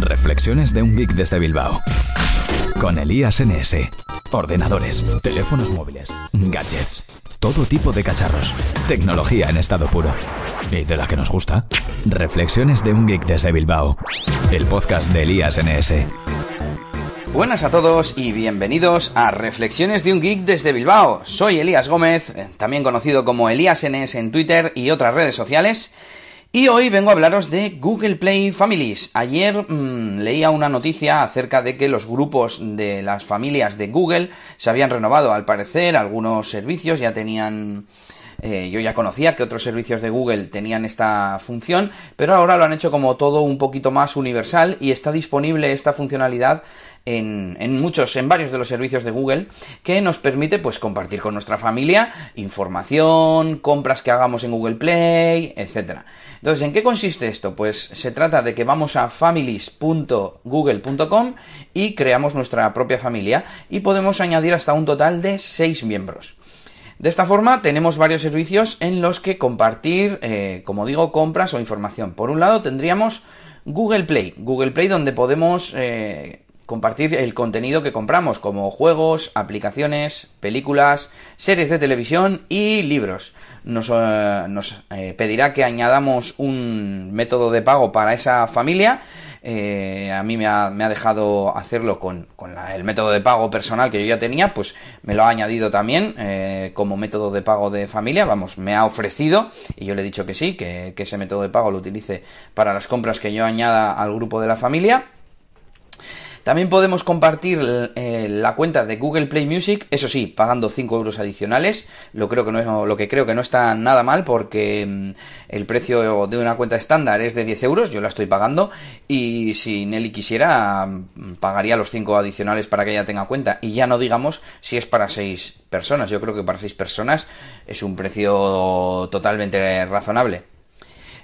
Reflexiones de un geek desde Bilbao. Con Elías NS. Ordenadores, teléfonos móviles, gadgets, todo tipo de cacharros. Tecnología en estado puro. ¿Y de la que nos gusta? Reflexiones de un geek desde Bilbao. El podcast de Elías NS. Buenas a todos y bienvenidos a Reflexiones de un Geek desde Bilbao. Soy Elías Gómez, también conocido como Elías NS en Twitter y otras redes sociales. Y hoy vengo a hablaros de Google Play Families. Ayer mmm, leía una noticia acerca de que los grupos de las familias de Google se habían renovado. Al parecer, algunos servicios ya tenían... Eh, yo ya conocía que otros servicios de Google tenían esta función, pero ahora lo han hecho como todo un poquito más universal y está disponible esta funcionalidad en, muchos, en varios de los servicios de Google, que nos permite pues compartir con nuestra familia información, compras que hagamos en Google Play, etcétera. Entonces, ¿en qué consiste esto? Pues se trata de que vamos a families.google.com y creamos nuestra propia familia y podemos añadir hasta un total de 6 miembros. De esta forma tenemos varios servicios en los que compartir, eh, como digo, compras o información. Por un lado tendríamos Google Play, Google Play donde podemos eh, compartir el contenido que compramos, como juegos, aplicaciones, películas, series de televisión y libros. Nos, eh, nos eh, pedirá que añadamos un método de pago para esa familia. Eh, a mí me ha, dejado hacerlo con, el método de pago personal que yo ya tenía, pues me lo ha añadido también como método de pago de familia, vamos, me ha ofrecido y yo le he dicho que sí, que ese método de pago lo utilice para las compras que yo añada al grupo de la familia. También podemos compartir eh, la cuenta de Google Play Music, eso sí, pagando 5 euros adicionales, lo, creo que no lo que creo que no está nada mal porque mm, el precio de una cuenta estándar es de 10 euros, yo la estoy pagando. Y si Nelly quisiera mm, pagaría los 5 adicionales para que ella tenga cuenta. Y ya no digamos si es para 6 personas, yo creo que para 6 personas es un precio totalmente razonable.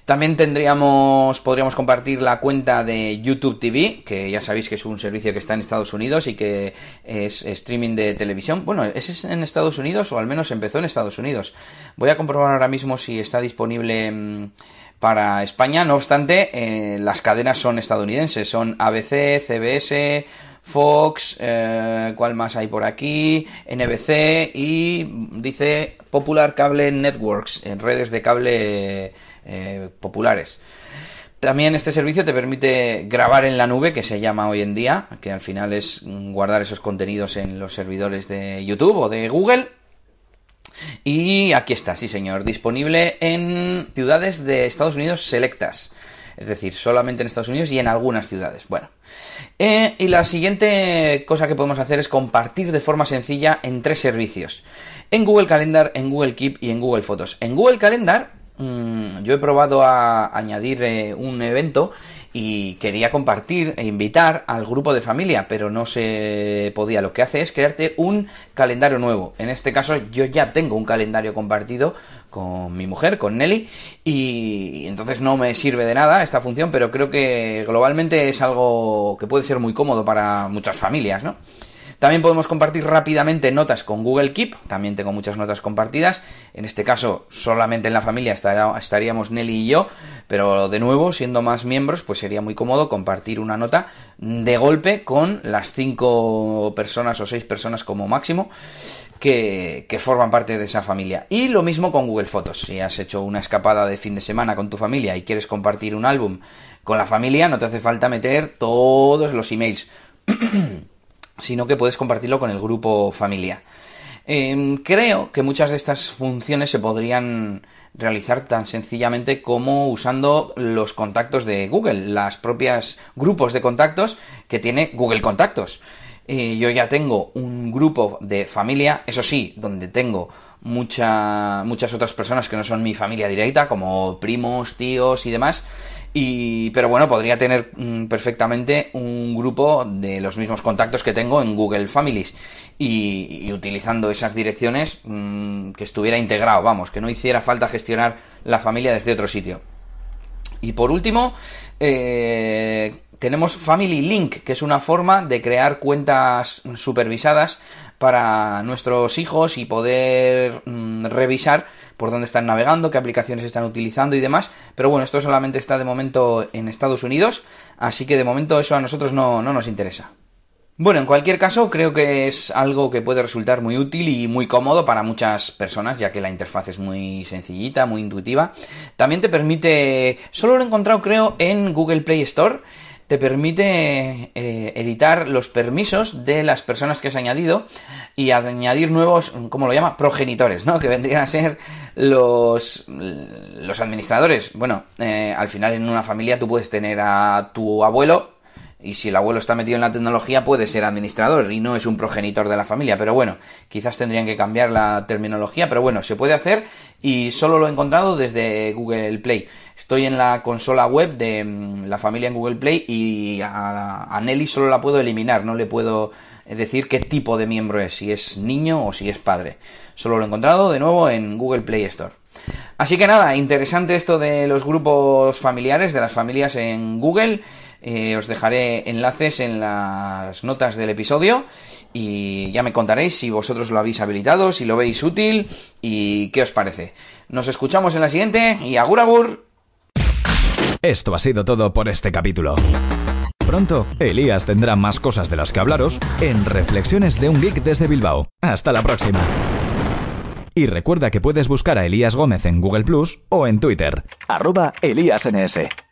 También tendríamos, podríamos compartir la cuenta de YouTube TV, que ya sabéis que es un servicio que está en Estados Unidos y que es streaming de televisión. Bueno, ¿es en Estados Unidos o al menos empezó en Estados Unidos? Voy a comprobar ahora mismo si está disponible para España. No obstante, eh, las cadenas son estadounidenses, son ABC, CBS, Fox, eh, ¿cuál más hay por aquí? NBC y dice Popular Cable Networks, en redes de cable eh, populares. También este servicio te permite grabar en la nube, que se llama hoy en día, que al final es guardar esos contenidos en los servidores de YouTube o de Google. Y aquí está, sí señor, disponible en ciudades de Estados Unidos selectas. Es decir, solamente en Estados Unidos y en algunas ciudades. Bueno. Eh, y la siguiente cosa que podemos hacer es compartir de forma sencilla en tres servicios. En Google Calendar, en Google Keep y en Google Fotos. En Google Calendar mmm, yo he probado a añadir eh, un evento y quería compartir e invitar al grupo de familia, pero no se podía. Lo que hace es crearte un calendario nuevo. En este caso yo ya tengo un calendario compartido con mi mujer, con Nelly, y entonces no me sirve de nada esta función, pero creo que globalmente es algo que puede ser muy cómodo para muchas familias, ¿no? También podemos compartir rápidamente notas con Google Keep, también tengo muchas notas compartidas, en este caso solamente en la familia estaríamos Nelly y yo, pero de nuevo, siendo más miembros, pues sería muy cómodo compartir una nota de golpe con las cinco personas o seis personas como máximo que, que, forman parte de esa familia. Y lo mismo con Google Fotos. Si has hecho una escapada de fin de semana con tu familia y quieres compartir un álbum con la familia, no te hace falta meter todos los emails. sino que puedes compartirlo con el grupo familia. Eh, creo que muchas de estas funciones se podrían realizar tan sencillamente como usando los contactos de Google, las propias grupos de contactos que tiene Google Contactos. Eh, yo ya tengo un grupo de familia, eso sí, donde tengo mucha, muchas otras personas que no son mi familia directa, como primos, tíos y demás, y, pero bueno, podría tener mm, perfectamente un grupo de los mismos contactos que tengo en Google Families y, utilizando esas direcciones mmm, que estuviera integrado, vamos, que no hiciera falta gestionar la familia desde otro sitio. Y por último, eh, tenemos Family Link, que es una forma de crear cuentas supervisadas para nuestros hijos y poder mmm, revisar por dónde están navegando, qué aplicaciones están utilizando y demás. Pero bueno, esto solamente está de momento en Estados Unidos, así que de momento eso a nosotros no, no nos interesa. Bueno, en cualquier caso, creo que es algo que puede resultar muy útil y muy cómodo para muchas personas, ya que la interfaz es muy sencillita, muy intuitiva. También te permite, solo lo he encontrado creo en Google Play Store, te permite eh, editar los permisos de las personas que has añadido y añadir nuevos, ¿cómo lo llama? Progenitores, ¿no? Que vendrían a ser los, los administradores. Bueno, eh, al final en una familia tú puedes tener a tu abuelo y si el abuelo está metido en la tecnología puede ser administrador y no es un progenitor de la familia. Pero bueno, quizás tendrían que cambiar la terminología, pero bueno, se puede hacer y solo lo he encontrado desde Google Play. Estoy en la consola web de mm, la familia en Google Play y a, Nelly solo la puedo eliminar, no le puedo decir qué tipo de miembro es, si es niño o si es padre. Solo lo he encontrado de nuevo en Google Play Store. Así que nada, interesante esto de los grupos familiares, de las familias en Google. Eh, os dejaré enlaces en las notas del episodio y ya me contaréis si vosotros lo habéis habilitado, si lo veis útil y qué os parece. Nos escuchamos en la siguiente y agur agur. Esto ha sido todo por este capítulo. Pronto, Elías tendrá más cosas de las que hablaros en Reflexiones de un Geek desde Bilbao. Hasta la próxima. Y recuerda que puedes buscar a Elías Gómez en Google Plus o en Twitter, arroba ElíasNS.